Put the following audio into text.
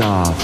Lift